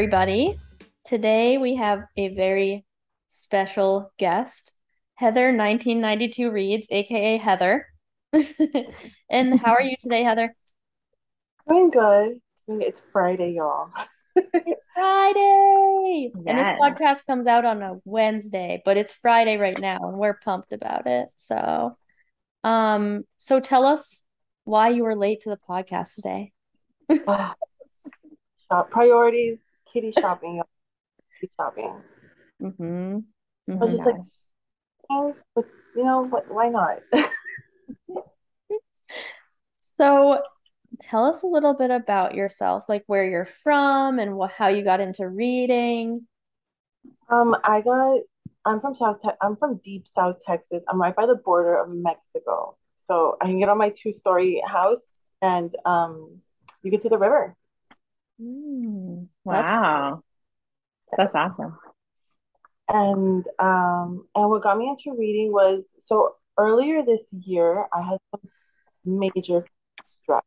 everybody. Today we have a very special guest, Heather 1992 Reads, aka Heather. and how are you today, Heather? I'm good. It's Friday, y'all. It's Friday. And this podcast comes out on a Wednesday, but it's Friday right now and we're pumped about it. So, um, so tell us why you were late to the podcast today. Shop priorities, kitty shopping. Kitty shopping. Mm-hmm. I was just like, oh, but you know what? Why not? So tell us a little bit about yourself, like where you're from and what, how you got into reading. Um, I got. I'm from South. Te- I'm from deep South Texas. I'm right by the border of Mexico, so I can get on my two-story house and um, you can see the river. Mm, Wow. That's awesome. And um, and what got me into reading was so earlier this year I had some major stress.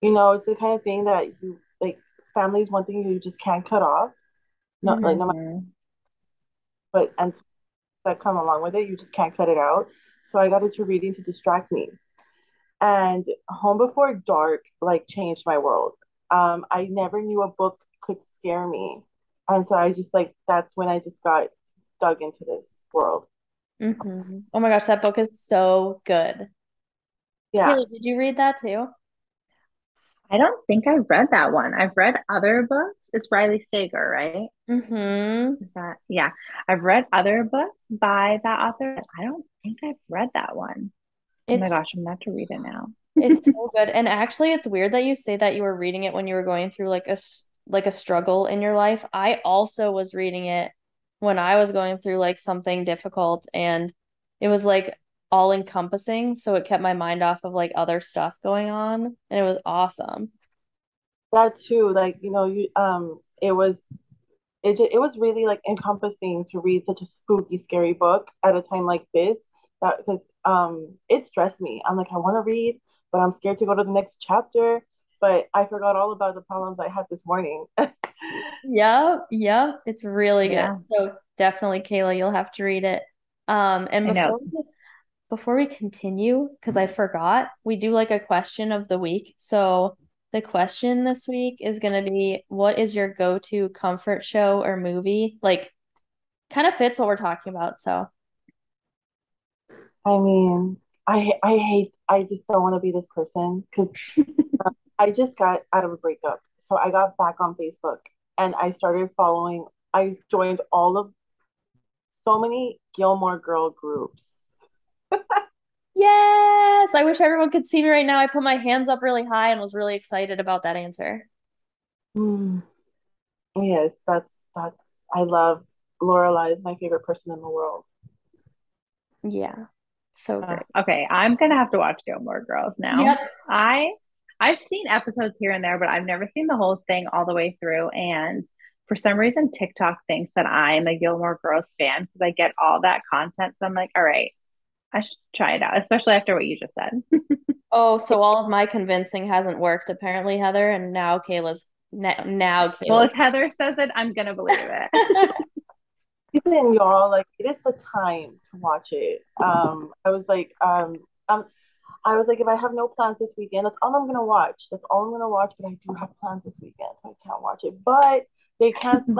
You know, it's the kind of thing that you like. Family is one thing you just can't cut off. Not like no matter, Mhm. but and that come along with it, you just can't cut it out. So I got into reading to distract me. And Home Before Dark like changed my world. Um, I never knew a book could scare me, and so I just like that's when I just got dug into this world. hmm Oh my gosh, that book is so good. Yeah. Kayla, did you read that too? I don't think I've read that one. I've read other books. It's Riley Sager, right? Mm-hmm. Is that, yeah. I've read other books by that author. I don't think I've read that one. Oh my gosh, I'm about to read it now. It's so good. And actually, it's weird that you say that you were reading it when you were going through like a like a struggle in your life. I also was reading it when I was going through like something difficult and it was like all encompassing, so it kept my mind off of like other stuff going on and it was awesome. that too like you know you um it was it just, it was really like encompassing to read such a spooky scary book at a time like this that because um it stressed me i'm like i want to read but i'm scared to go to the next chapter but i forgot all about the problems i had this morning Yep, yep, it's really good. Yeah, So definitely, Kayla, you'll have to read it. Um, and before we, before we continue, because I forgot, we do like a question of the week. So the question this week is going to be, what is your go-to comfort show or movie? Like, kind of fits what we're talking about. So, i mean i i hate i just don't want to be this person because i just got out of a breakup so i got back on facebook and i started following i joined all of so many gilmore girl groups yes, I wish everyone could see me right now. I put my hands up really high and was really excited about that answer. Mm, yes, that's that's I love Lorelai is my favorite person in the world. Yeah, so Uh, okay, I'm gonna have to watch Gilmore Girls now. Yep. I I've seen episodes here and there, but I've never seen the whole thing all the way through. And for some reason, TikTok thinks that I'm a Gilmore Girls fan because I get all that content. So I'm like, all right, I should try it out, especially after what you just said. Oh, so all of my convincing hasn't worked apparently, Heather, and now Kayla's now, now Well, Kayla's. if Heather says it, I'm gonna believe it. Listen, y'all, like it is the time to watch it. Um, I was like, um, um, I was like, if I have no plans this weekend, that's all I'm gonna watch. That's all I'm gonna watch. But I do have plans this weekend, so I can't watch it. But they canceled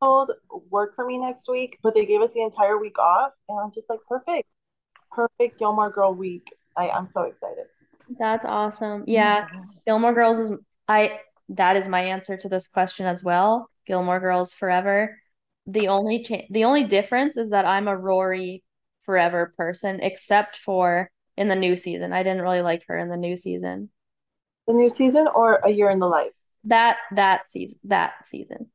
work for me next week, but they gave us the entire week off, and I'm just like, perfect, perfect Gilmore Girl week. I, I'm so excited. That's awesome. Yeah, Gilmore Girls is I that is my answer to this question as well. Gilmore Girls forever. The only cha the only difference is that I'm a Rory forever person, except for in the new season. I didn't really like her in the new season. The new season or A Year in the Life? That that season that season.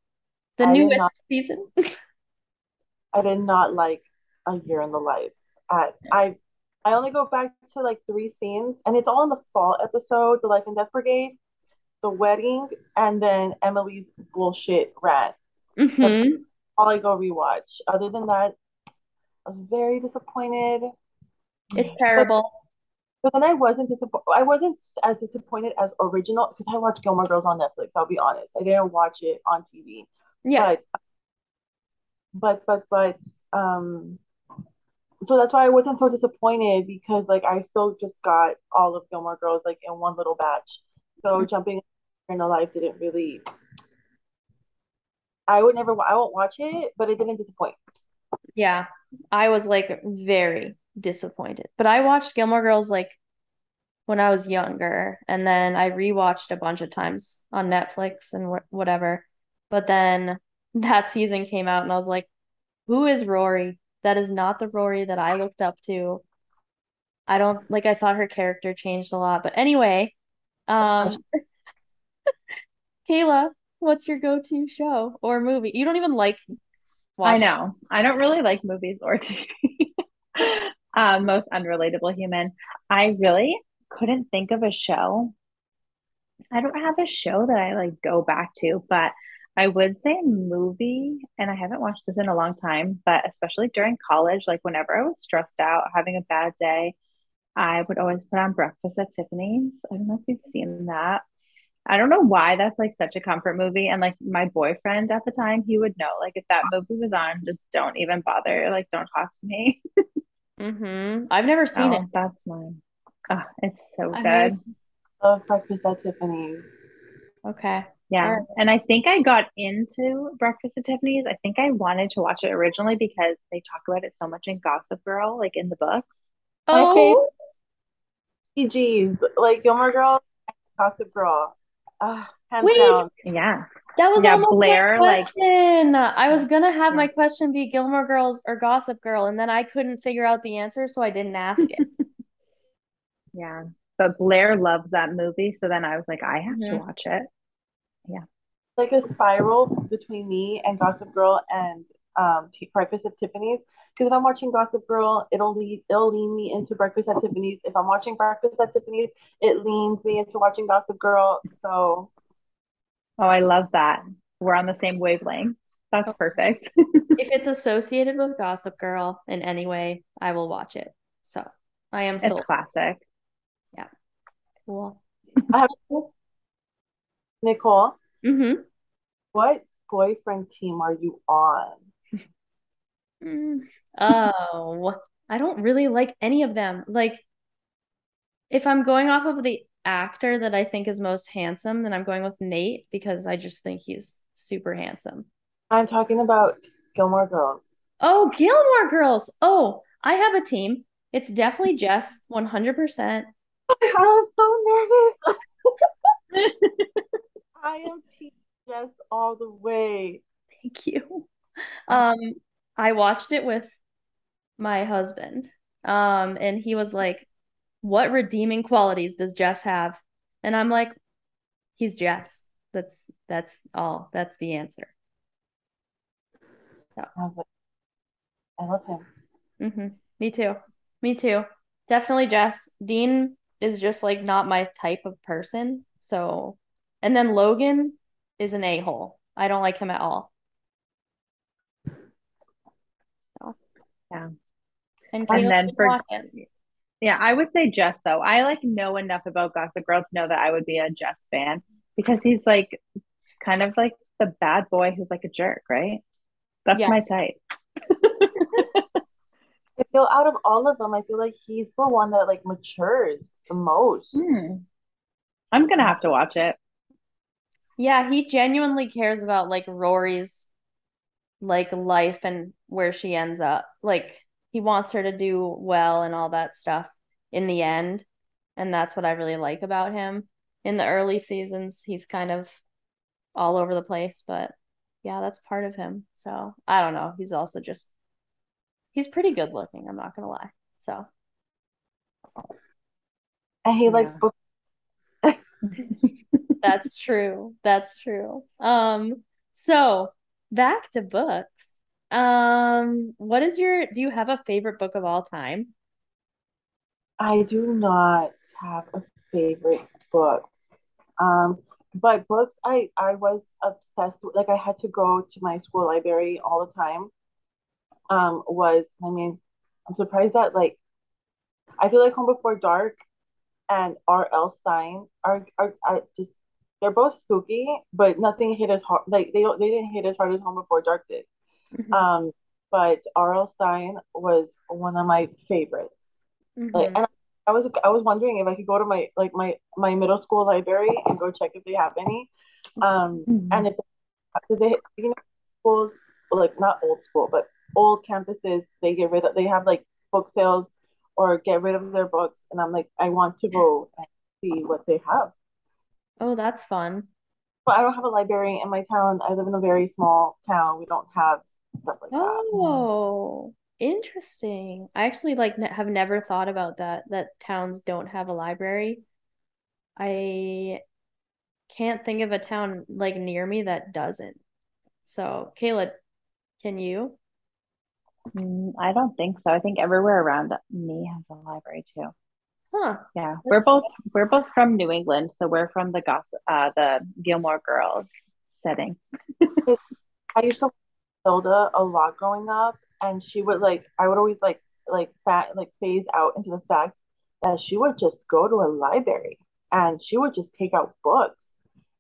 The I did not. newest season. I did not like A Year in the Life. I I I only go back to like three scenes, and it's all in the fall episode: the Life and Death Brigade, the wedding, and then Emily's bullshit rant. Mm-hmm. That's all I go rewatch. Other than that, I was very disappointed. It's terrible. but then I wasn't disappointed. I wasn't as disappointed as original because I watched Gilmore Girls on Netflix. I'll be honest. I didn't watch it on TV. Yeah. But but but but um so that's why I wasn't so disappointed because like I still just got all of Gilmore Girls like in one little batch. So Mm-hmm. jumping in a life didn't really I would never I won't watch it, but it didn't disappoint. Yeah. I was like very disappointed. But I watched Gilmore Girls like when I was younger, and then I rewatched a bunch of times on Netflix and wh whatever. But then that season came out, and I was like, who is Rory? That is not the Rory that I looked up to. I don't like I thought her character changed a lot. But anyway, um, Kayla, what's your go-to show or movie? You don't even like I know. I don't really like movies or TV. Um, most unrelatable human. I really couldn't think of a show. I don't have a show that I like go back to, but I would say movie, and I haven't watched this in a long time, but especially during college, like whenever I was stressed out, having a bad day, I would always put on Breakfast at Tiffany's. I don't know if you've seen that. I don't know why that's like such a comfort movie. And like my boyfriend at the time, he would know, like if that movie was on, just don't even bother. Like don't talk to me. Mm-hmm. I've never seen it. Oh, that's mine. Oh, it's so I good. heard- Love Breakfast at Tiffany's. Okay. Yeah. Alright. And I think I got into Breakfast at Tiffany's. I think I wanted to watch it originally because they talk about it so much in Gossip Girl, like in the books. My Oh, PGs, like Gilmore Girls, Gossip Girl. Hands Wait. down. Yeah. that was Yeah, almost Blair, my like- question. I was gonna have Yeah. my question be Gilmore Girls or Gossip Girl, and then I couldn't figure out the answer, so I didn't ask it. Yeah. But Blair loves that movie. So then I was like, I have to Mhm. watch it. Yeah, like a spiral between me and Gossip Girl and um T- Breakfast at Tiffany's. Because if I'm watching Gossip Girl, it'll lead it'll lean me into Breakfast at Tiffany's. If I'm watching Breakfast at Tiffany's, it leans me into watching Gossip Girl. So Oh, I love that. We're on the same wavelength. That's perfect. If it's associated with Gossip Girl in any way, I will watch it. So I am It's sold. classic. Yeah. Cool. Nicole, Mm-hmm. what boyfriend team are you on? Mm. Oh, I don't really like any of them. Like, if I'm going off of the actor that I think is most handsome, then I'm going with Nate because I just think he's super handsome. I'm talking about Gilmore Girls. Oh, Gilmore Girls. Oh, I have a team. It's definitely Jess, 100%. I was so nervous. I am Team Jess all the way. Thank you. Um, I watched it with my husband. Um, and he was like, "What redeeming qualities does Jess have?" And I'm like, "He's Jess. That's that's all. That's the answer." I I love him. hmm Me too. Me too. Definitely Jess. Dean is just like not my type of person. So, and then Logan is an a-hole. I don't like him at all. Yeah. And And then for- Yeah, I would say Jess though. I like know enough about Gossip Girl to know that I would be a Jess fan because he's like kind of like the bad boy who's like a jerk, right? That's Yeah. my type. I feel out of all of them, I feel like he's the one that like matures the most. Hmm. I'm gonna have to watch it. Yeah, he genuinely cares about like Rory's like life and where she ends up. Like he wants her to do well and all that stuff in the end. And that's what I really like about him. In the early seasons, he's kind of all over the place, but yeah, that's part of him. So I don't know. He's also just he's pretty good looking, I'm not gonna lie. So And he likes books. That's true. That's true. Um, so back to books. Um, what is your, do you have a favorite book of all time? I do not have a favorite book. Um, but books I I was obsessed with. Like I had to go to my school library all the time. Um, was I mean, I'm surprised that like I feel like Home Before Dark and R.L. Stine are are, are just they're both spooky, but nothing hit as hard. Like they don't, they didn't hit as hard as Home Before Dark did. Mhm. Um, but R.L. Stine was one of my favorites. Like, Mhm. and I was I was wondering if I could go to my like my my middle school library and go check if they have any. Um, Mhm. and if because they you know schools like not old school but old campuses they get rid of they have like book sales or get rid of their books and I'm like I want to go and see what they have. Oh, that's fun. But I don't have a library in my town. I live in a very small town. We don't have stuff like that. Oh, interesting. I actually like ne have never thought about that, that towns don't have a library. I can't think of a town like near me that doesn't. So, Kayla, can you? Mm, I don't think so. I think everywhere around me has a library too. Huh. Yeah, we're That's both we're both from New England, so we're from the gossip uh the Gilmore Girls setting. I used to watch Hilda a lot growing up, and she would like I would always like like fat like phase out into the fact that she would just go to a library and she would just take out books.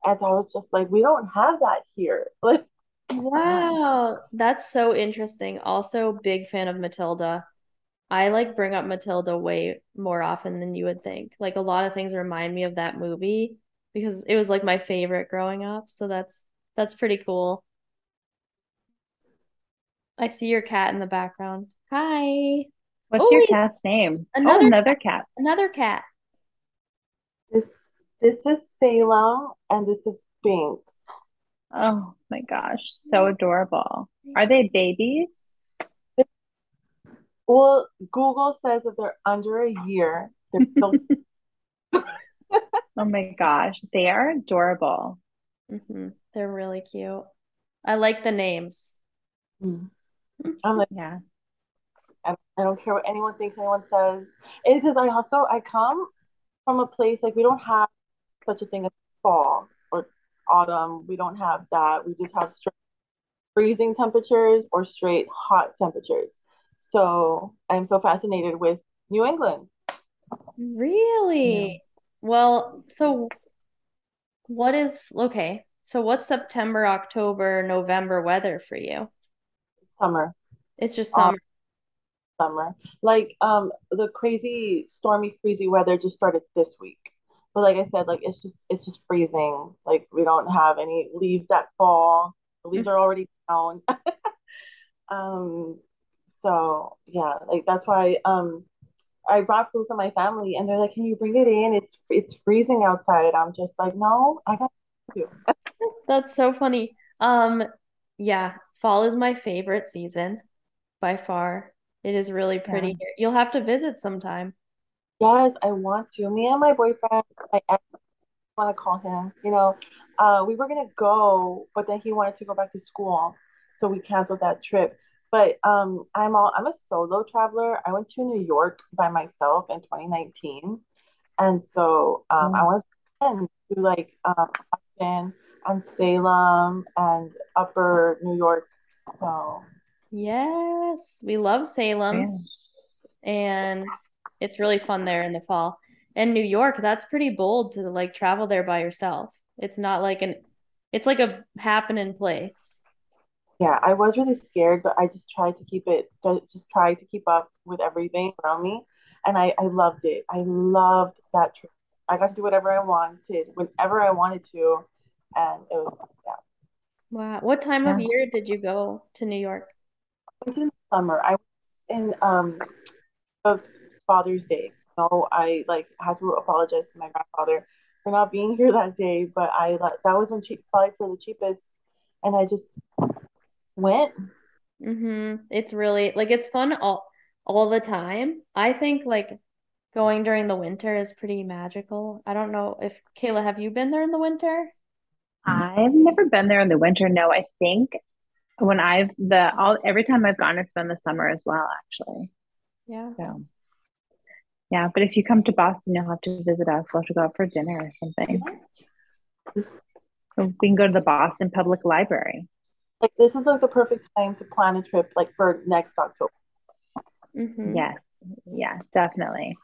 And I was just like, we don't have that here. Like, Wow, that's so interesting. Also, big fan of Matilda. I like bring up Matilda way more often than you would think. Like a lot of things remind me of that movie because it was like my favorite growing up. So that's that's pretty cool. I see your cat in the background. Hi. What's Oh, your wait, cat's name? Oh, another another cat. another cat. this this is Salem and this is Binks. Oh my gosh, so adorable. Are they babies? Well, Google says that they're under a year. They're still Oh my gosh, they are adorable. hmm They're really cute. I like the names. I'm like, Yeah. I, I don't care what anyone thinks, anyone says. It because I also I come from a place like we don't have such a thing as fall or autumn. We don't have that. We just have straight freezing temperatures or straight hot temperatures. So I'm so fascinated with New England. Yeah. Really? Well, so what is okay? So what's September, October, November weather for you? Summer, It's just all summer. summer. Like um the crazy stormy freezy weather just started this week. But like I said, like it's just it's just freezing. Like we don't have any leaves that fall. The leaves are already down. Um, so yeah, like that's why um I brought food for my family and they're like, Can you bring it in? It's it's freezing outside. I'm just like, No, I got you. That's so funny. Um, yeah, fall is my favorite season by far. It is really Yeah. pretty here. You'll have to visit sometime. Yes, I want to. Me and my boyfriend, my ex want to call him, you know, uh, we were gonna go, but then he wanted to go back to school, so we canceled that trip. But um, I'm all I'm a solo traveler. I went to New York by myself in 2019, and so um, I Oh, went and to like um, Boston and Salem and Upper New York. So Yes, we love Salem. yeah. and it's really fun there in the fall. And New York, that's pretty bold to like travel there by yourself. It's not like an, it's like a happening place. Yeah, I was really scared, but I just tried to keep it, just tried to keep up with everything around me, and I I loved it. I loved that trip. I got to do whatever I wanted, whenever I wanted to, and it was yeah. Wow. What time of year did you go to New York? I in the summer. I was in um of Father's Day. So I like had to apologize to my grandfather for not being here that day, but I that was when she applied for the cheapest, and I just went. Mm-hmm. It's really like it's fun all all the time. I think like going during the winter is pretty magical. I don't know if Kayla, have you been there in the winter? I've never been there in the winter. No, I think when I've the all every time I've gone, it's been the summer as well, actually. Yeah. So yeah, but if you come to Boston, you'll have to visit us. We'll have to go out for dinner or something. We can go to the Boston Public Library. Like this is like the perfect time to plan a trip like for next October. Mm-hmm. Yes, yeah, definitely.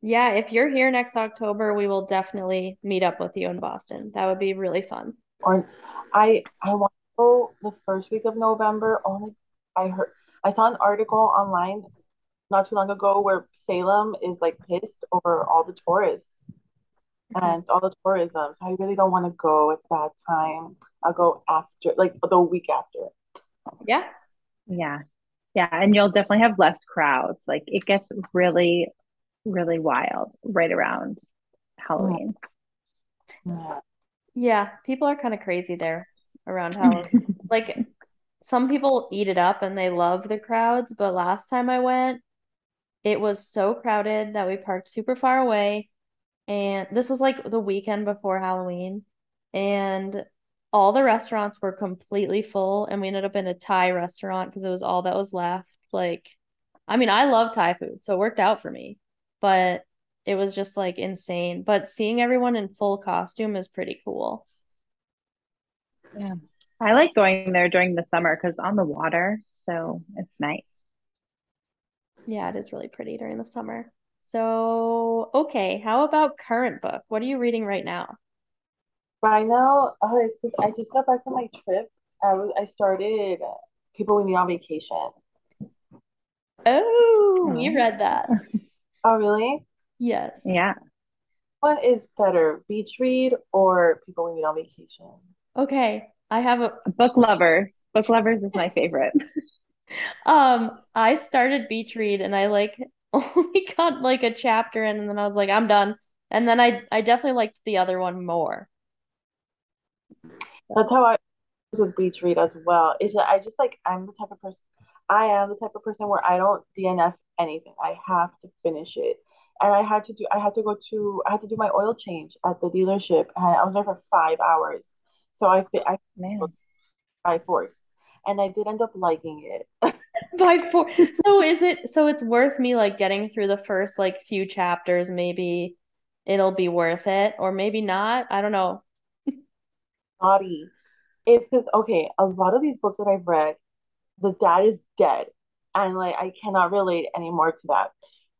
Yeah, if you're here next October, we will definitely meet up with you in Boston. That would be really fun. Or I I want to go the first week of November. Only I heard I saw an article online not too long ago where Salem is like pissed over all the tourists and all the tourism. So I really don't want to go at that time. I'll go after, like the week after. Yeah. Yeah. Yeah. And you'll definitely have less crowds. Like it gets really, really wild right around Halloween. Yeah. Yeah, people are kind of crazy there around Halloween. Like some people eat it up and they love the crowds, but last time I went, it was so crowded that we parked super far away. And this was like the weekend before Halloween. And all the restaurants were completely full. And we ended up in a Thai restaurant because it was all that was left. Like, I mean, I love Thai food, so it worked out for me. But it was just like insane. But seeing everyone in full costume is pretty cool. Yeah. I like going there during the summer because on the water, so it's nice. Yeah, it is really pretty during the summer. So, okay, how about current book? What are you reading right now? Right now, oh, it's because I just got back from my trip. I was I started People We Meet on Vacation. Oh, you read that. Oh, really? Yes. Yeah. What is better, beach read or People We Meet on Vacation? Okay, I have a Book lovers. Book lovers is my favorite. um I started Beach Read and I like only got like a chapter in and then I was like I'm done. And then I I definitely liked the other one more. That's how I was with beach read as well. It's just, I just like I'm the type of person I am the type of person where I don't DNF anything. I have to finish it. And I had to do I had to go to I had to do my oil change at the dealership and I was there for five hours. So I I Man. by force. And I did end up liking it. By force. So is it so it's worth me like getting through the first like few chapters, maybe it'll be worth it, or maybe not. I don't know. Naughty. It's just okay, a lot of these books that I've read, the dad is dead. And like I cannot relate anymore to that.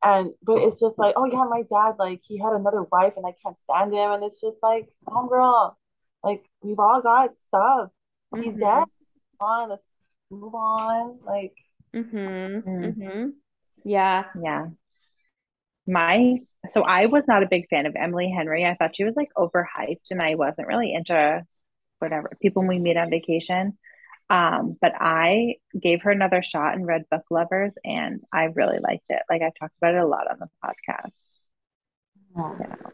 And but it's just like, oh yeah, my dad, like he had another wife and I can't stand him. And it's just like, oh girl, like we've all got stuff. He's Mm-hmm. dead. Come on, let's move on. Like, Mm-hmm. Mm, Mm-hmm. Yeah. yeah. My so I was not a big fan of Emily Henry. I thought she was like overhyped and I wasn't really into whatever people we meet on vacation. Um, but I gave her another shot and read Book Lovers and I really liked it. Like I talked about it a lot on the podcast. Yeah.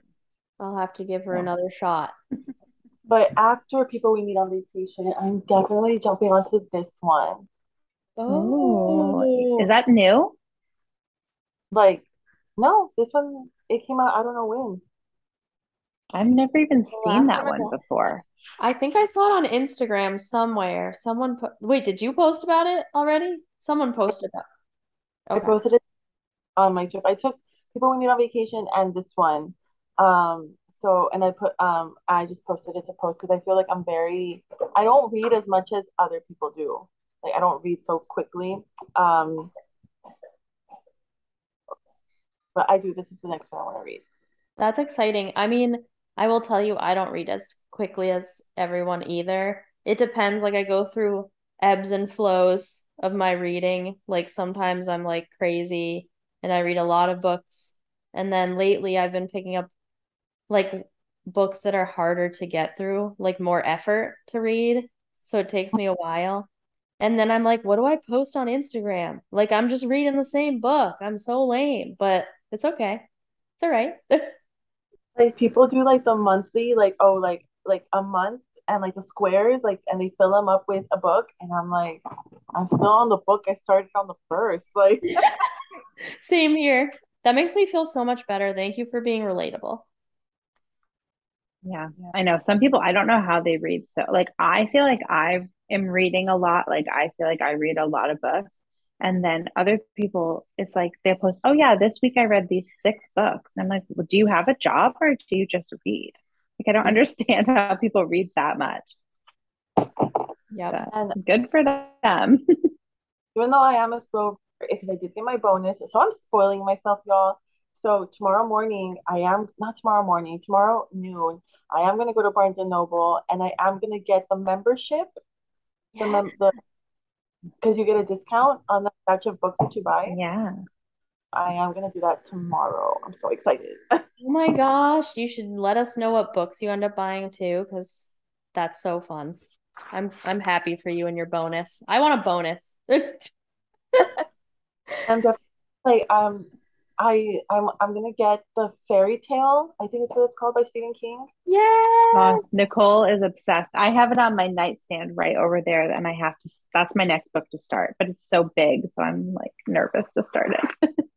I'll have to give her Yeah. another shot. but after people we meet on vacation, I'm definitely jumping onto this one. Oh, is that new? Like, no, this one it came out, I don't know when. I've never even the seen that one before. I think I saw it on Instagram somewhere. Someone put, wait, did you post about it already? Someone posted that. I posted it on my trip. I took people we meet on vacation and this one. Um, so and I put um I just posted it to post because I feel like I'm very I don't read as much as other people do. Like I don't read so quickly. Um, but I do. This is the next one I want to read. That's exciting. I mean, I will tell you, I don't read as quickly as everyone either. It depends. Like, I go through ebbs and flows of my reading. Like, sometimes I'm like crazy and I read a lot of books. And then lately, I've been picking up like books that are harder to get through, like more effort to read. So it takes me a while. And then I'm like, what do I post on Instagram? Like, I'm just reading the same book. I'm so lame, but it's okay. It's all right. Like people do like the monthly, like oh, like like a month and like the squares, like and they fill them up with a book, and I'm like, I'm still on the book. I started on the first. Like, Same here. That makes me feel so much better. Thank you for being relatable. Yeah, I know some people, I don't know how they read. So, like, I feel like I am reading a lot. Like, I feel like I read a lot of books. And then other people, it's like they post, oh, yeah, this week I read these six books. And I'm like, well, do you have a job or do you just read? Like, I don't understand how people read that much. Yeah. But and good for them. even though I am a slow, because I did get my bonus, so I'm spoiling myself, y'all. so tomorrow morning, I am not tomorrow morning, tomorrow noon, I am gonna go to Barnes and Noble and I am gonna get the membership, the mem the because you get a discount on the batch of books that you buy. Yeah. I am gonna do that tomorrow. I'm so excited. Oh my gosh, you should let us know what books you end up buying too, because that's so fun. I'm I'm happy for you and your bonus. I want a bonus. I'm definitely like um I I'm I'm gonna get the fairy tale. I think it's what it's called by Stephen King. Yeah. Uh, Nicole is obsessed. I have it on my nightstand right over there, and I have to. That's my next book to start, but it's so big, so I'm like nervous to start it.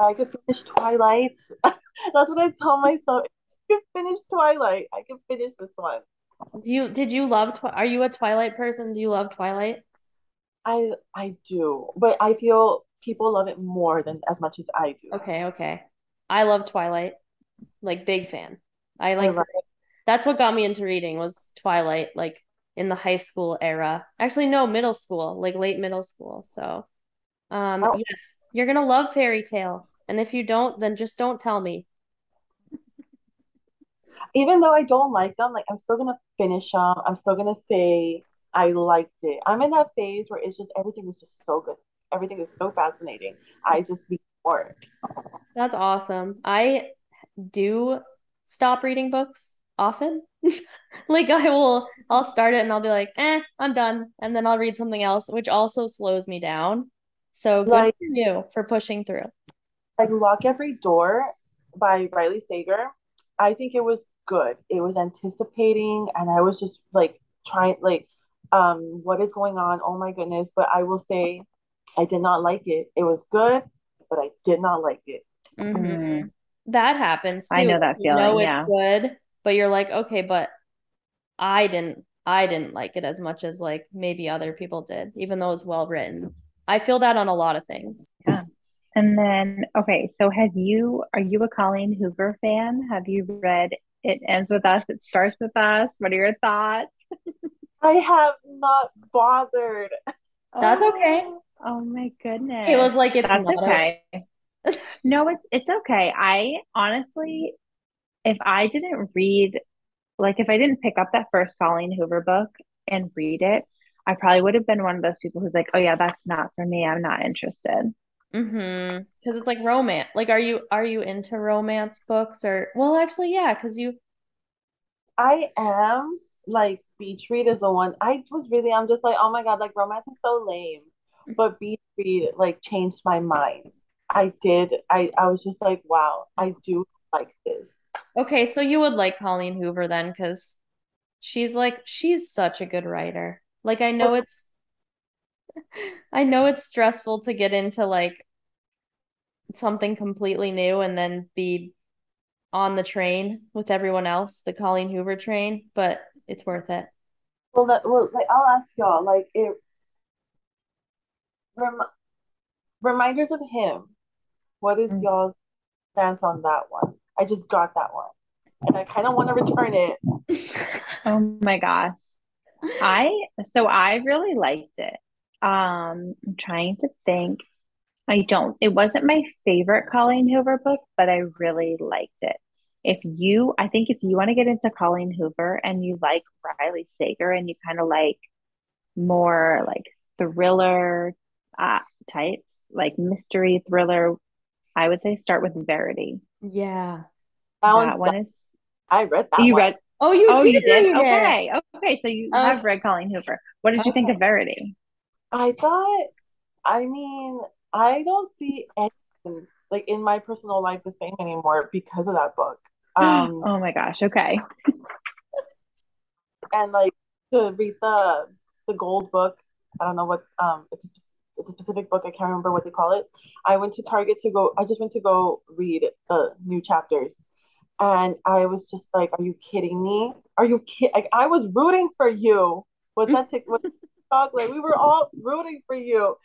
I could finish Twilight. That's what I tell myself. I could finish Twilight. I can finish this one. Do you did you love Twi are you a Twilight person? Do you love Twilight? I I do, but I feel people love it more than as much as I do. Okay, okay. I love Twilight. Like big fan. I like Right. that's what got me into reading was Twilight, like in the high school era. Actually, no, middle school, like late middle school. So, um, Oh. yes, you're gonna love Fairy Tale. And if you don't, then just don't tell me. Even though I don't like them, like I'm still gonna finish them. I'm still gonna say I liked it. I'm in that phase where it's just everything is just so good. Everything is so fascinating. I just need more. That's awesome. I do stop reading books often. Like I will, I'll start it and I'll be like, eh, I'm done. And then I'll read something else, which also slows me down. So good Like- for you for pushing through. Like Lock Every Door by Riley Sager. I think it was good. It was anticipating, and I was just like trying, like, um, what is going on? Oh my goodness! But I will say, I did not like it. It was good, but I did not like it. Mhm. Mm. That happens I know that You know it's yeah. good, but you're like, okay, but I didn't I didn't like it as much as like maybe other people did, even though it was well written. I feel that on a lot of things. Yeah. And then, okay, so have you, are you a Colleen Hoover fan? Have you read It Ends With Us, It Starts With Us? What are your thoughts? I have not bothered. That's okay. Oh my goodness. It was like, it's That's not okay. No, it's it's okay. I honestly, if I didn't read, like if I didn't pick up that first Colleen Hoover book and read it, I probably would have been one of those people who's like, oh yeah, that's not for me. I'm not interested. Mm-hmm. Because it's like romance. Like, are you are you into romance books or well, actually, yeah, because you I am like Beach Read is the one. I was really, I'm just like, oh my God, like romance is so lame. But Beach Read like changed my mind. I did. I I was just like, wow, I do like this. okay, so you would like Colleen Hoover then, because she's like she's such a good writer. Like I know oh. it's I know it's stressful to get into like something completely new and then be on the train with everyone else, the Colleen Hoover train, but it's worth it. Well, that, well, like I'll ask y'all, like it rem reminders of him. What is Mm. y'all's stance on that one? I just got that one, and I kind of want to return it. Oh my gosh. I so I really liked it. Um, I'm trying to think. I don't, it wasn't my favorite Colleen Hoover book, but I really liked it. If you, I think if you want to get into Colleen Hoover and you like Riley Sager and you kind of like more like thriller uh, types, like mystery thriller, I would say start with Verity. Yeah. That That one is, I read that you one. read, Oh, you oh, you did did? it. Okay. Okay. So you have read Colleen Hoover. What did you think of Verity? I thought, I mean, I don't see anything like in my personal life the same anymore because of that book. Um, oh my gosh. Okay. and like to read the the gold book. I don't know what um it's a, spe- it's a specific book. I can't remember what they call it. I went to Target to go. I just went to go read the new chapters, and I was just like, "Are you kidding me? Are you kid? Like I was rooting for you." Was that tick? Was TikTok? Like we were all rooting for you.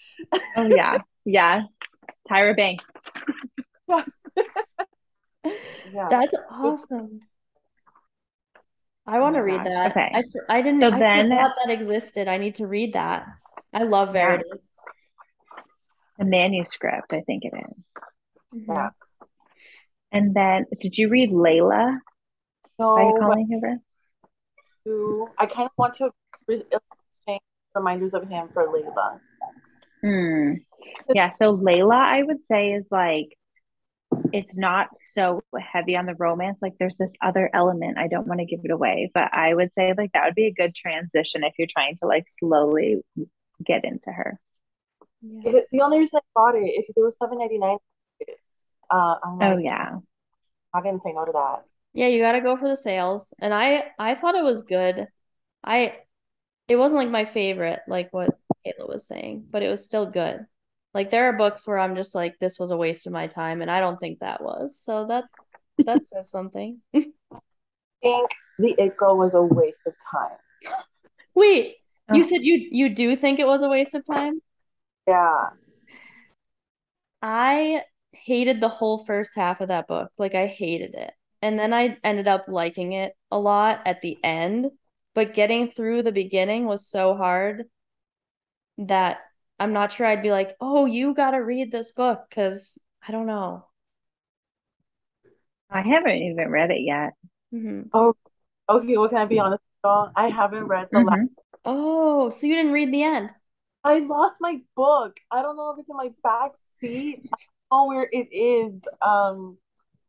Oh yeah. Yeah. Tyra Banks. Yeah. That's awesome. I want to oh my read gosh. that. Okay. I, I didn't So I then- forgot that existed. I need to read that. I love Yeah. Verity. The manuscript, I think it is. Mhm. Yeah. And then, did you read Layla by No, but Colleen Hoover? do- I kind of want to re- exchange reminders of him for Layla. Hmm. Yeah, so Layla, I would say, is like it's not so heavy on the romance. Like there's this other element. I don't want to give it away, but I would say like that would be a good transition if you're trying to like slowly get into her. Yeah. It, the only reason I bought it, if it was seven ninety nine. Uh, I'm Oh like, yeah. not gonna say no to that. Yeah, you got to go for the sales. And I I thought it was good. I it wasn't like my favorite, like what Kayla was saying, but it was still good. Like there are books where I'm just like, this was a waste of my time, and I don't think that was. So that that says something. I think the It Girl was a waste of time. Wait, you Oh. said you you do think it was a waste of time? Yeah. I hated the whole first half of that book. Like I hated it. And then I ended up liking it a lot at the end, but getting through the beginning was so hard that I'm not sure I'd be like, "Oh, you got to read this book," because I don't know. I haven't even read it yet. hmm Oh, okay. Well, can I be honest, girl? I haven't read the last. Mhm. Oh, so you didn't read the end? I lost my book. I don't know if it's in my back seat. I don't know where it is. Um,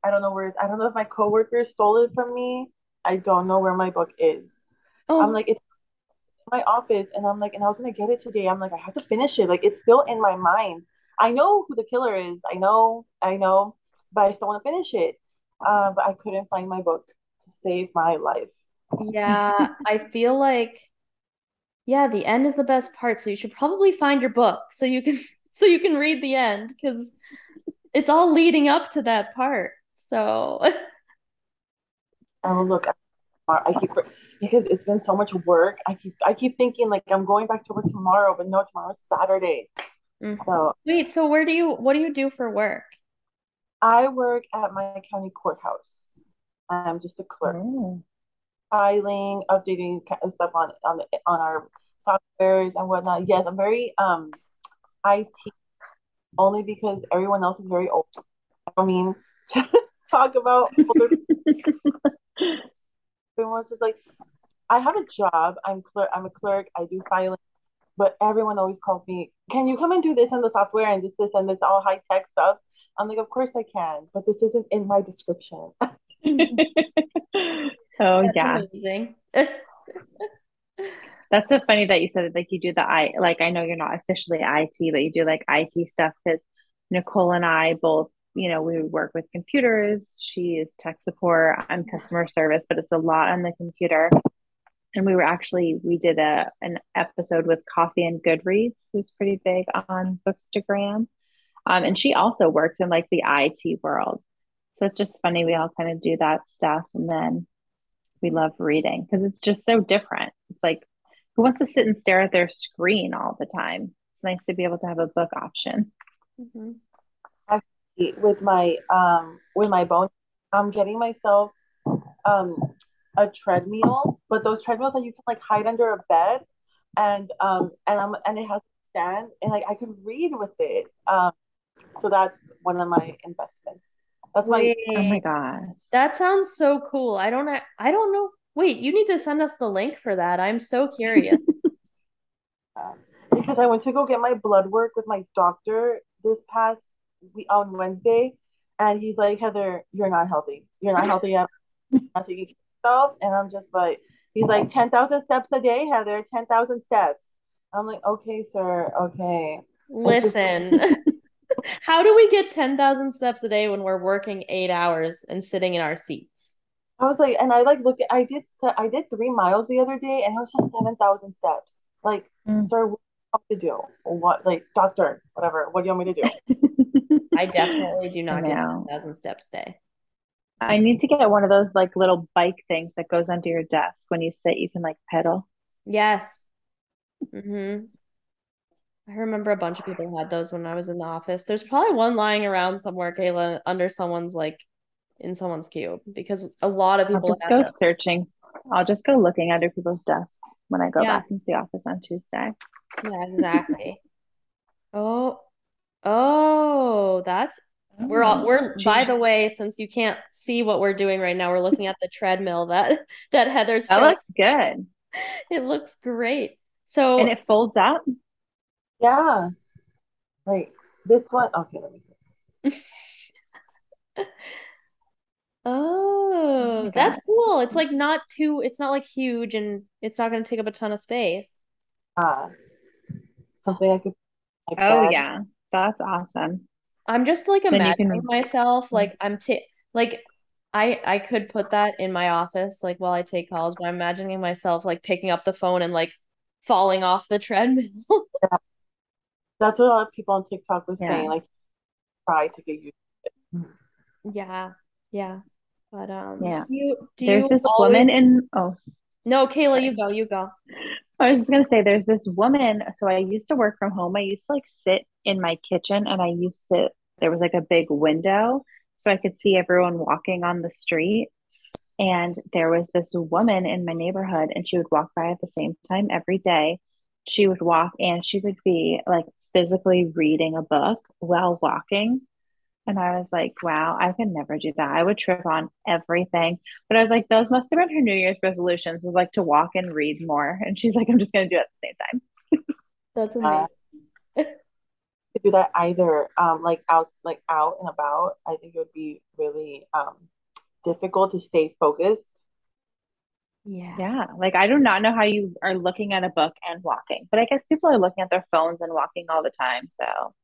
I don't know where. I don't know if my coworker stole it from me. I don't know where my book is. I'm Oh, like, it's in my office, and I'm like, and I was gonna get it today. I'm like, I have to finish it. Like, it's still in my mind. I know who the killer is. I know, I know, but I still want to finish it. Uh, but I couldn't find my book to save my life. yeah. I feel like, yeah, the end is the best part. So you should probably find your book so you can so you can read the end because it's all leading up to that part. So, Oh, look, I keep because it's been so much work. I keep I keep thinking like I'm going back to work tomorrow, but no, tomorrow's Saturday. Mm. So wait, so where do you what do you do for work? I work at my county courthouse. I'm just a clerk, Oh. Filing, updating stuff on on the, on our softwares and whatnot. Yes, I'm very um IT only because everyone else is very old. I don't mean to talk about older everyone's just like I have a job. I'm clerk. I'm a clerk. I do filing, but everyone always calls me. Can you come and do this in the software and this, this, and this all high tech stuff? I'm like, of course I can, but this isn't in my description. Oh That's yeah. amazing. That's so funny that you said it, like you do the I like I know you're not officially IT, but you do like IT stuff because Nicole and I both, you know, we work with computers. She is tech support, I'm customer service, but it's a lot on the computer. And we were actually we did a an episode with Coffee and Goodreads, who's pretty big on Bookstagram. Um, and she also works in like the IT world. So it's just funny we all kind of do that stuff and then we love reading because it's just so different. It's like who wants to sit and stare at their screen all the time? It's nice to be able to have a book option. Mhm. With my um with my bone, I'm getting myself um a treadmill, but those treadmills that you can like hide under a bed, and um and I'm and it has a stand and like I can read with it. Um, so that's one of my investments. That's my Oh my God. that sounds so cool. I don't I, I don't know. Wait, you need to send us the link for that. I'm so curious. um, because I went to go get my blood work with my doctor this past week on Wednesday, and he's like, Heather, you're not healthy. You're not healthy at all. You're not taking care of yourself. And I'm just like, he's like, 10,000 steps a day, Heather, 10,000 steps. I'm like, okay, sir, okay. Listen, how do we get 10,000 steps a day when we're working eight hours and sitting in our seats? I was like, and I like look, I did, I did three miles the other day, and it was just 7,000 steps. Like, Mm. sir, what do you want to do? What, like, doctor, whatever, what do you want me to do? I definitely do not get know. 10,000 steps a day. I need to get one of those like little bike things that goes under your desk when you sit, you can like pedal. Yes. hmm I remember a bunch of people had those when I was in the office. There's probably one lying around somewhere, Kayla, under someone's like in someone's cube because a lot of I'll people just go those. searching. I'll just go looking under people's desks when I go Yeah, back into the office on Tuesday. yeah, exactly. Oh, oh, that's We're all we're mm-hmm. by the way, since you can't see what we're doing right now, we're looking at the treadmill that that Heather's That showing. looks good. It looks great. So and it folds up. Yeah. Like this one. Okay, let me. Oh, my that's cool. It's like not too, it's not like huge and it's not going to take up a ton of space. Uh, something I could. My Oh bed. yeah, that's awesome. I'm just like Then imagining can myself like I'm t like I I could put that in my office like while I take calls, but I'm imagining myself like picking up the phone and like falling off the treadmill. That's what a lot of people on TikTok were yeah. saying. Like, try to get used. To Yeah. Yeah. But um Yeah. you do There's you this always woman in oh No, Kayla, you go, you go. I was just gonna say there's this woman. So I used to work from home. I used to like sit in my kitchen and I used to there was like a big window so I could see everyone walking on the street. And there was this woman in my neighborhood and she would walk by at the same time every day. She would walk and she would be like physically reading a book while walking. And I was like, wow, I could never do that. I would trip on everything. But I was like, those must have been her New Year's resolutions was like to walk and read more. And she's like, I'm just going to do it at the same time. That's Uh, amazing. to do that either. Um, like out, like out and about. I think it would be really um difficult to stay focused. Yeah. Yeah. Like, I do not know how you are looking at a book and walking, but I guess people are looking at their phones and walking all the time. So,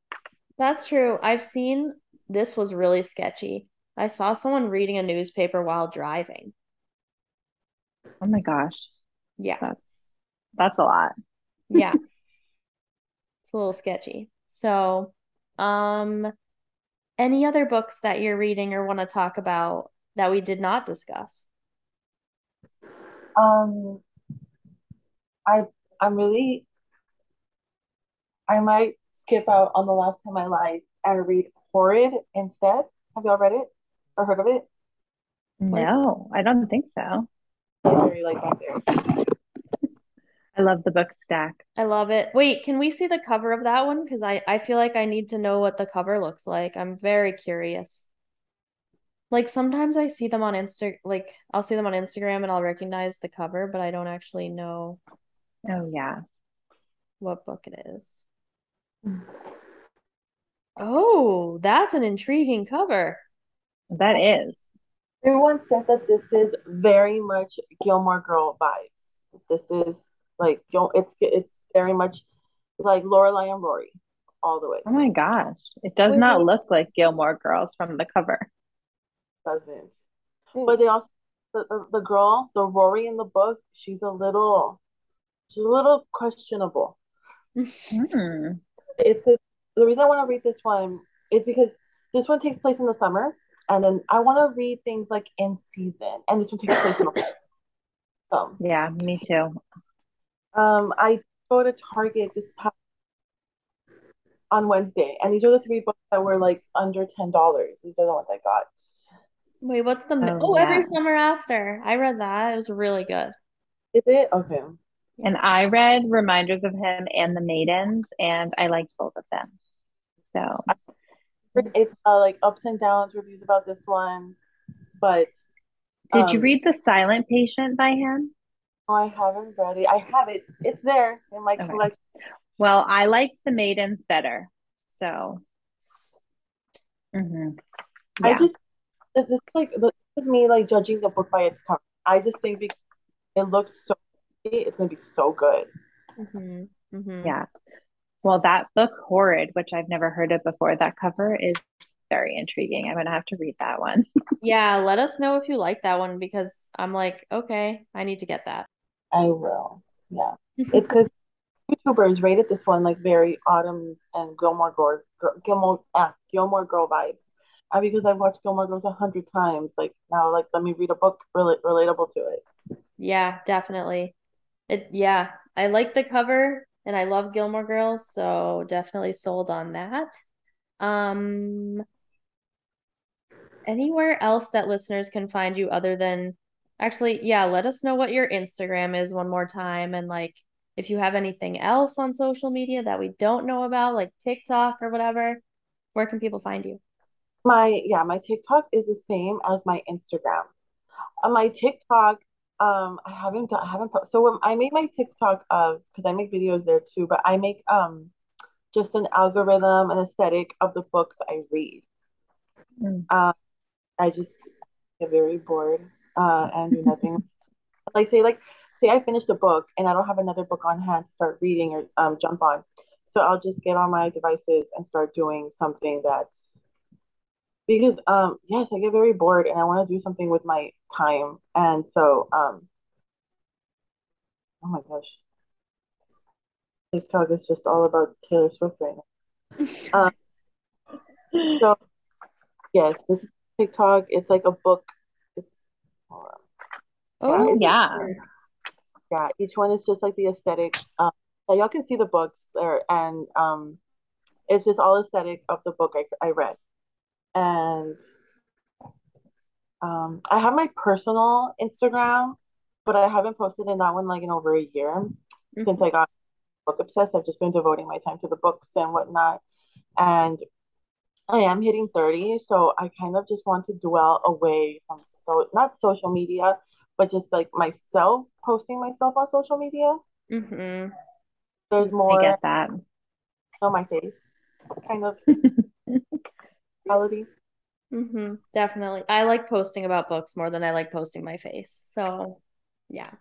That's true. I've seen this was really sketchy. I saw someone reading a newspaper while driving. oh my gosh, Yeah. that's, that's a lot. Yeah. It's a little sketchy. So, um, any other books that you're reading or want to talk about that we did not discuss? Um, I I'm really I might skip out on the last time I lied and read Horrid instead. Have y'all read it or heard of it? No, I don't think so. Very like back there. I love the book stack. I love it. Wait, can we see the cover of that one? Because I, I feel like I need to know what the cover looks like. I'm very curious. Like sometimes I see them on Insta, like I'll see them on Instagram and I'll recognize the cover, but I don't actually know Oh, yeah. what book it is. Oh, that's an intriguing cover. That is. Everyone said that this is very much Gilmore Girl vibes. This is like Gil- it's it's very much like Lorelai and Rory all the way. Oh my gosh. It does Wait, not wait. look like Gilmore Girls from the cover. Doesn't. Wait. But they also the, the, the girl, the Rory in the book, she's a little she's a little questionable. Hmm. It's 'cause- the reason I want to read this one is because this one takes place in the summer, and then I want to read things like in season, and this one takes place in the fall. So, Yeah, me too. um, I go to Target this past on Wednesday, and these are the three books that were like under ten dollars. These are the ones I got. Wait, what's the mi- Oh, Oh, Every yeah. Summer After. I read that. It was really good. Is it okay? And I read Reminders of Him and The Maidens, and I liked both of them. So, It's uh, like ups and downs reviews about this one, but did you um, read The Silent Patient by him? no, I haven't read it. I have it. It's there in my Okay. collection. Well, I liked The Maidens better. So, mhm. I just this is like this is me like judging the book by its cover. I just think because it looks so pretty, it's gonna be so good. hmm hmm Yeah. Well, that book, Horrid, which I've never heard of before, that cover is very intriguing. I'm gonna have to read that one. Yeah, let us know if you like that one because I'm like, okay, I need to get that. I will. Yeah. It's because YouTubers rated this one like very autumn and Gilmore Girl, Gilmore, ah, Gilmore Girl vibes. Because I've watched Gilmore Girls a hundred times, like now, like let me read a book rela- relatable to it. Yeah, definitely. It yeah, I like the cover and I love Gilmore Girls, so definitely sold on that. Um, anywhere else that listeners can find you other than actually, yeah, let us know what your Instagram is one more time and like if you have anything else on social media that we don't know about, like TikTok or whatever, where can people find you? My yeah, my TikTok is the same as my Instagram. On my TikTok, um, I haven't done, I haven't put, so when I made my TikTok of because I make videos there too, but I make um just an algorithm and aesthetic of the books I read. Mm. Um, I just get very bored uh and do nothing. like say like say I finish a book and I don't have another book on hand to start reading or um jump on. So I'll just get on my devices and start doing something that's because um yes, I get very bored and I want to do something with my time. And so um oh my gosh, TikTok is just all about Taylor Swift right now. Um, so yes, this is TikTok. It's like a book. It's Oh, yeah. yeah, each one is just like the aesthetic. Um, so y'all can see the books there, and um, it's just all aesthetic of the book I, I read. And um, I have my personal Instagram, but I haven't posted in that one like in over a year since I got book obsessed. I've just been devoting my time to the books and whatnot. And I am hitting 30, so I kind of just want to dwell away from so not social media, but just like myself posting myself on social media. Mm-hmm. There's more. I get that. on my face, kind of quality. hmm Definitely. I like posting about books more than I like posting my face. So, yeah.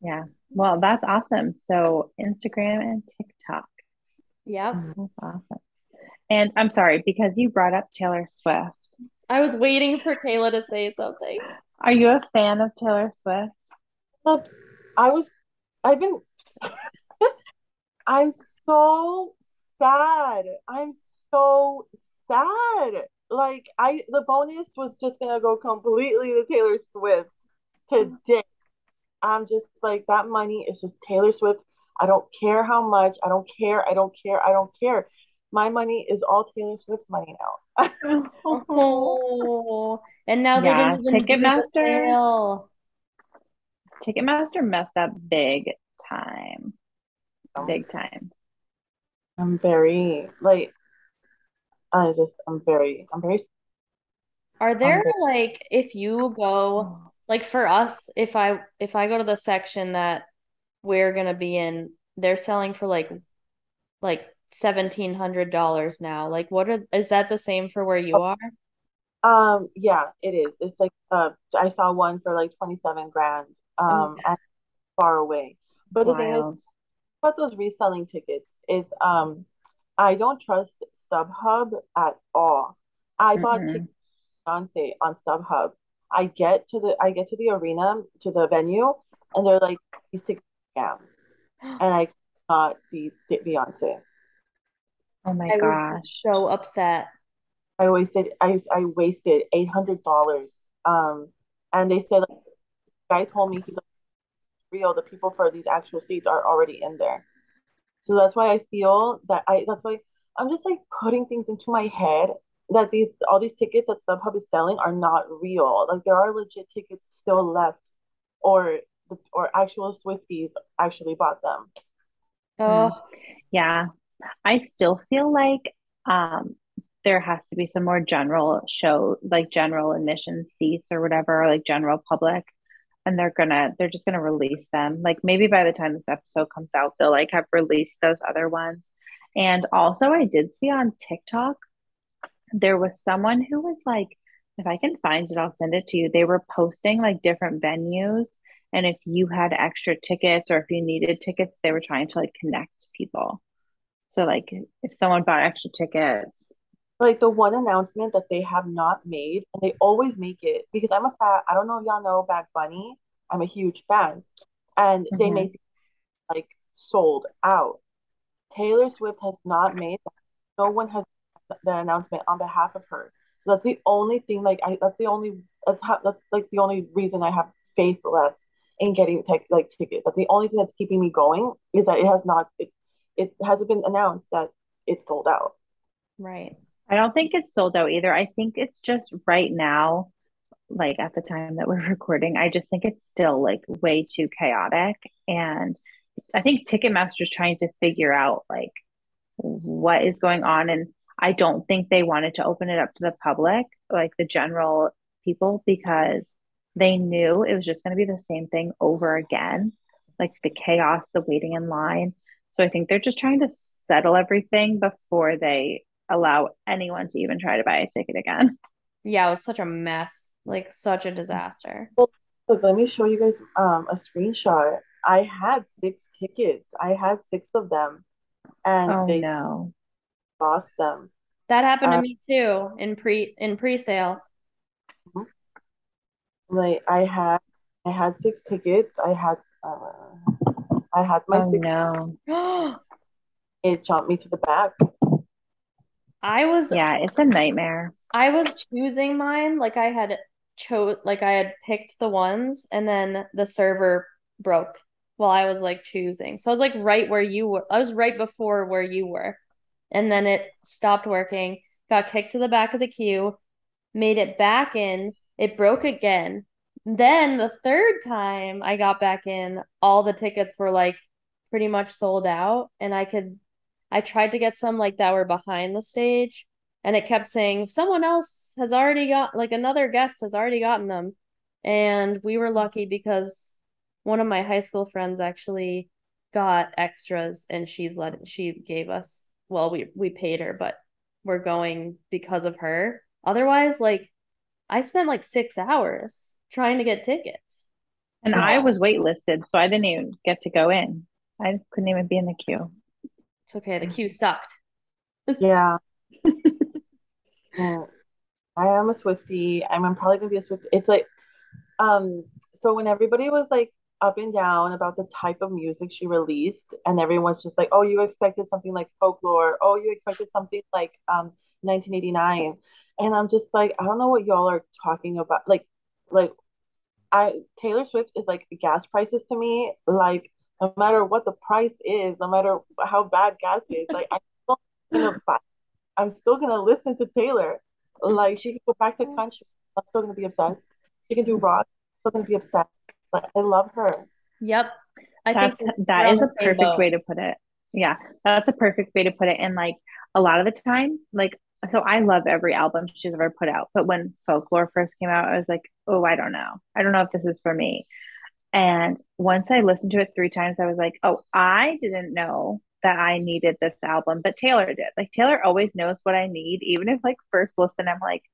Yeah. Well, that's awesome. So Instagram and TikTok. Yep. That's awesome. And I'm sorry, because you brought up Taylor Swift. I was waiting for Kayla to say something. Are you a fan of Taylor Swift? But I was, I've been, I'm so sad. I'm so sad. Like I, the bonus was just gonna go completely to Taylor Swift today. I'm just like that money is just Taylor Swift. I don't care how much. I don't care. I don't care. I don't care. My money is all Taylor Swift's money now. Oh, and now they Yeah, didn't even do the Ticketmaster. Ticketmaster messed up big time. Um, big time. I'm very like I just I'm very I'm very Are there very- like if you go like for us, if I if I go to the section that we're gonna be in, they're selling for like like seventeen hundred dollars now. Like what are is that the same for where you are? um yeah it is. It's like uh I saw one for like 27 grand um and far away. But the thing is about those reselling tickets is um I don't trust StubHub at all. I bought Mhm. tickets Beyonce on StubHub. I get to the I get to the arena to the venue and they're like these tickets are scam and I cannot see Beyonce. Oh my I would gosh. be so upset. I wasted I I wasted eight hundred dollars. Um, and they said like, the guy told me he's like, real. The people for these actual seats are already in there. So that's why I feel that I that's why I'm just like putting things into my head that these all these tickets that StubHub is selling are not real. Like there are legit tickets still left, or or actual Swifties actually bought them. Oh, Yeah. I still feel like um there has to be some more general show like general admission seats or whatever, like general public. And they're gonna they're just gonna release them. Like maybe by the time this episode comes out, they'll like have released those other ones. And also I did see on TikTok there was someone who was like, if I can find it, I'll send it to you. They were posting like different venues. And if you had extra tickets or if you needed tickets, they were trying to like connect people. So like if someone bought extra tickets, Like the one announcement that they have not made, and they always make it because I'm a fan. I don't know if y'all know Bad Bunny. I'm a huge fan, and they Mhm. make like sold out. Taylor Swift has not made that. No one has the announcement on behalf of her. So that's the only thing. Like I, that's the only that's how that's like the only reason I have faith left in getting tech like tickets. That's the only thing that's keeping me going is that it has not it it hasn't been announced that it's sold out. right. I don't think it's sold out either. I think it's just right now, like at the time that we're recording, I just think it's still like way too chaotic. And I think Ticketmaster's trying to figure out like what is going on. And I don't think they wanted to open it up to the public, like the general people, because they knew it was just going to be the same thing over again, like the chaos, the waiting in line. So I think they're just trying to settle everything before they allow anyone to even try to buy a ticket again. Yeah, it was such a mess, like such a disaster. Well, look, let me show you guys um a screenshot. I had six tickets. I had six of them, and Oh they no. lost them. That happened to Uh, me too in pre in pre-sale. like I had, I had six tickets. I had, uh, I had my Oh six. no. It jumped me to the back. I was Yeah, it's a nightmare. I was choosing mine like I had chose like I had picked the ones and then the server broke while I was like choosing. So I was like right where you were. I was right before where you were. And then it stopped working, got kicked to the back of the queue, made it back in, it broke again. Then the third time I got back in, all the tickets were like pretty much sold out and I could I tried to get some like that were behind the stage and it kept saying someone else has already got like another guest has already gotten them and we were lucky because one of my high school friends actually got extras and she's let she gave us well we we paid her but we're going because of her otherwise like I spent like 6 hours trying to get tickets And I was waitlisted, so I didn't even get to go in. I couldn't even be in the queue. It's okay the queue sucked Yeah. I am a Swiftie. I'm, I'm probably gonna be a Swiftie. It's like, um, so when everybody was like up and down about the type of music she released, and everyone's just like, oh, you expected something like folklore, oh, you expected something like um 1989. And I'm just like, I don't know what y'all are talking about. Like, like I Taylor Swift is like gas prices to me. Like, no matter what the price is, no matter how bad gas is, like I'm still gonna buy I'm still gonna listen to Taylor. Like she can go back to country. I'm still gonna be obsessed. She can do rock. I'm still gonna be obsessed. Like I love her. yep I That's think we're that on is the a perfect boat way to put it. Yeah, that's a perfect way to put it. And like a lot of the time, like so I love every album she's ever put out. But when Folklore first came out, I was like, oh, I don't know. I don't know if this is for me. And once I listened to it three times, I was like, oh, I didn't know that I needed this album, but Taylor did. Like Taylor always knows what I need, even if like first listen, I'm like,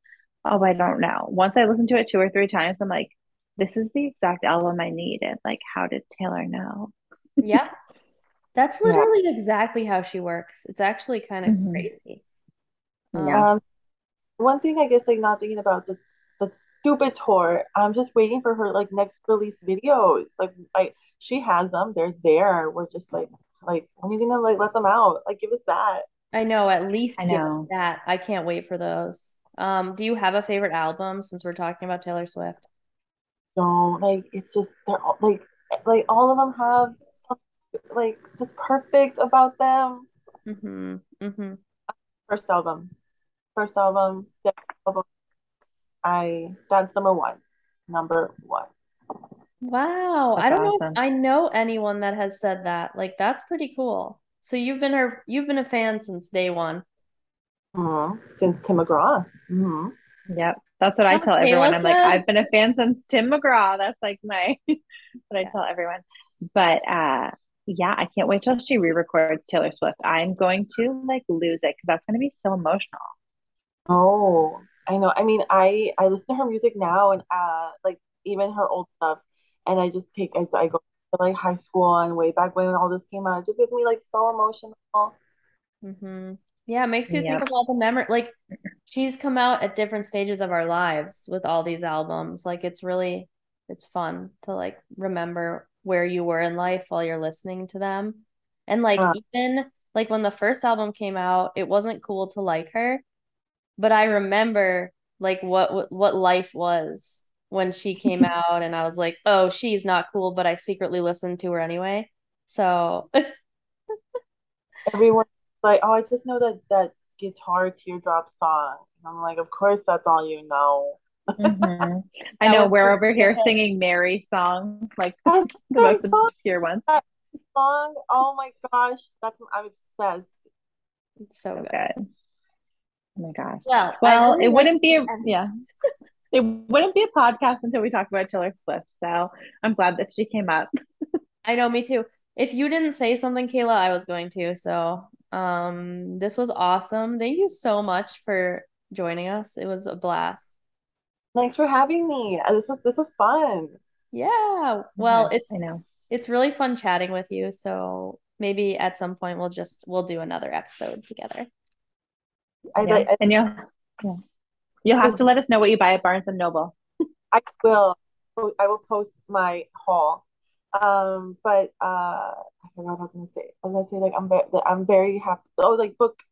oh, I don't know. Once I listened to it two or three times, I'm like, this is the exact album I needed. Like, how did Taylor know? yeah That's Yeah. literally exactly how she works. It's actually kind of Mhm. crazy. Yeah. Um, one thing I guess like not thinking about the the stupid tour. I'm just waiting for her like next release videos. Like I she has them. They're there. We're just like like when are you gonna like let them out? Like give us that. I know, at least I give us know. that. I can't wait for those. Um, do you have a favorite album since we're talking about Taylor Swift? Don't like it's just they're all like like all of them have something like just perfect about them. Mm-hmm. Mm-hmm. First album. First album, second album. I that's number one. Number one. Wow. I don't know if. I know anyone that has said that. Like that's pretty cool. So you've been her you've been a fan since day one. hmm Since Tim McGraw. hmm Yep. That's what I tell what everyone. Kayla I'm like. I've been a fan since Tim McGraw. That's like my what I Yeah. tell everyone. But uh yeah, I can't wait till she re-records Taylor Swift. I'm going to like lose it because that's going to be so emotional. Oh, I know. I mean, I I listen to her music now and uh like even her old stuff, and I just take I, I go to like high school and way back when all this came out. It just gets me like so emotional. Mm-hmm. Yeah, it makes you think Yep. of all the memory. Like she's come out at different stages of our lives with all these albums. Like it's really it's fun to like remember where you were in life while you're listening to them. And like Uh, even like when the first album came out, it wasn't cool to like her, but I remember like what what what life was when she came out and I was like, "Oh, she's not cool," but I secretly listened to her anyway. So, everyone's like, oh, I just know that that guitar teardrop song. And I'm like, of course that's all you know. Mhm. I know we're her over here hit. singing Mary song, like the most song, obscure ones. that song, oh my gosh, that's I'm obsessed. it's so So good. good. Oh my gosh. Well, Well, really it wouldn't be a, yeah. It wouldn't be a podcast until we talk about Taylor Swift. So I'm glad that she came up. I know, me too. If you didn't say something, Kayla, I was going to. So, um, this was awesome. Thank you so much for joining us. It was a blast. Thanks for having me. This was this was fun. Yeah. Well, Yeah, it's I know. it's really fun chatting with you. So maybe at some point we'll just we'll do another episode together. I, Yeah. I, And you'll yeah. You'll have to let us know what you buy at Barnes and Noble. I will I will post my haul. Um, but uh, I forgot what I was gonna say. I was gonna say like I'm very I'm very happy. Oh, like book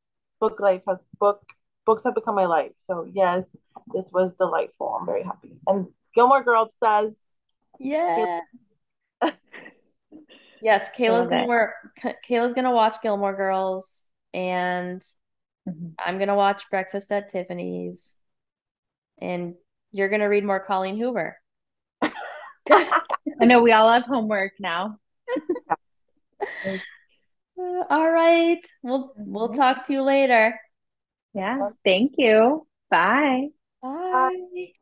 book life has book books have become my life. So yes, this was delightful. I'm very happy. And Gilmore Girls says Yeah. Yes, Kayla's gonna work. Kayla's gonna watch Gilmore Girls, and Mhm. I'm gonna watch Breakfast at Tiffany's, and you're gonna read more Colleen Hoover. I know we all have homework now. Uh, all right. We'll we'll talk to you later. Yeah. Thank you. Bye. Bye.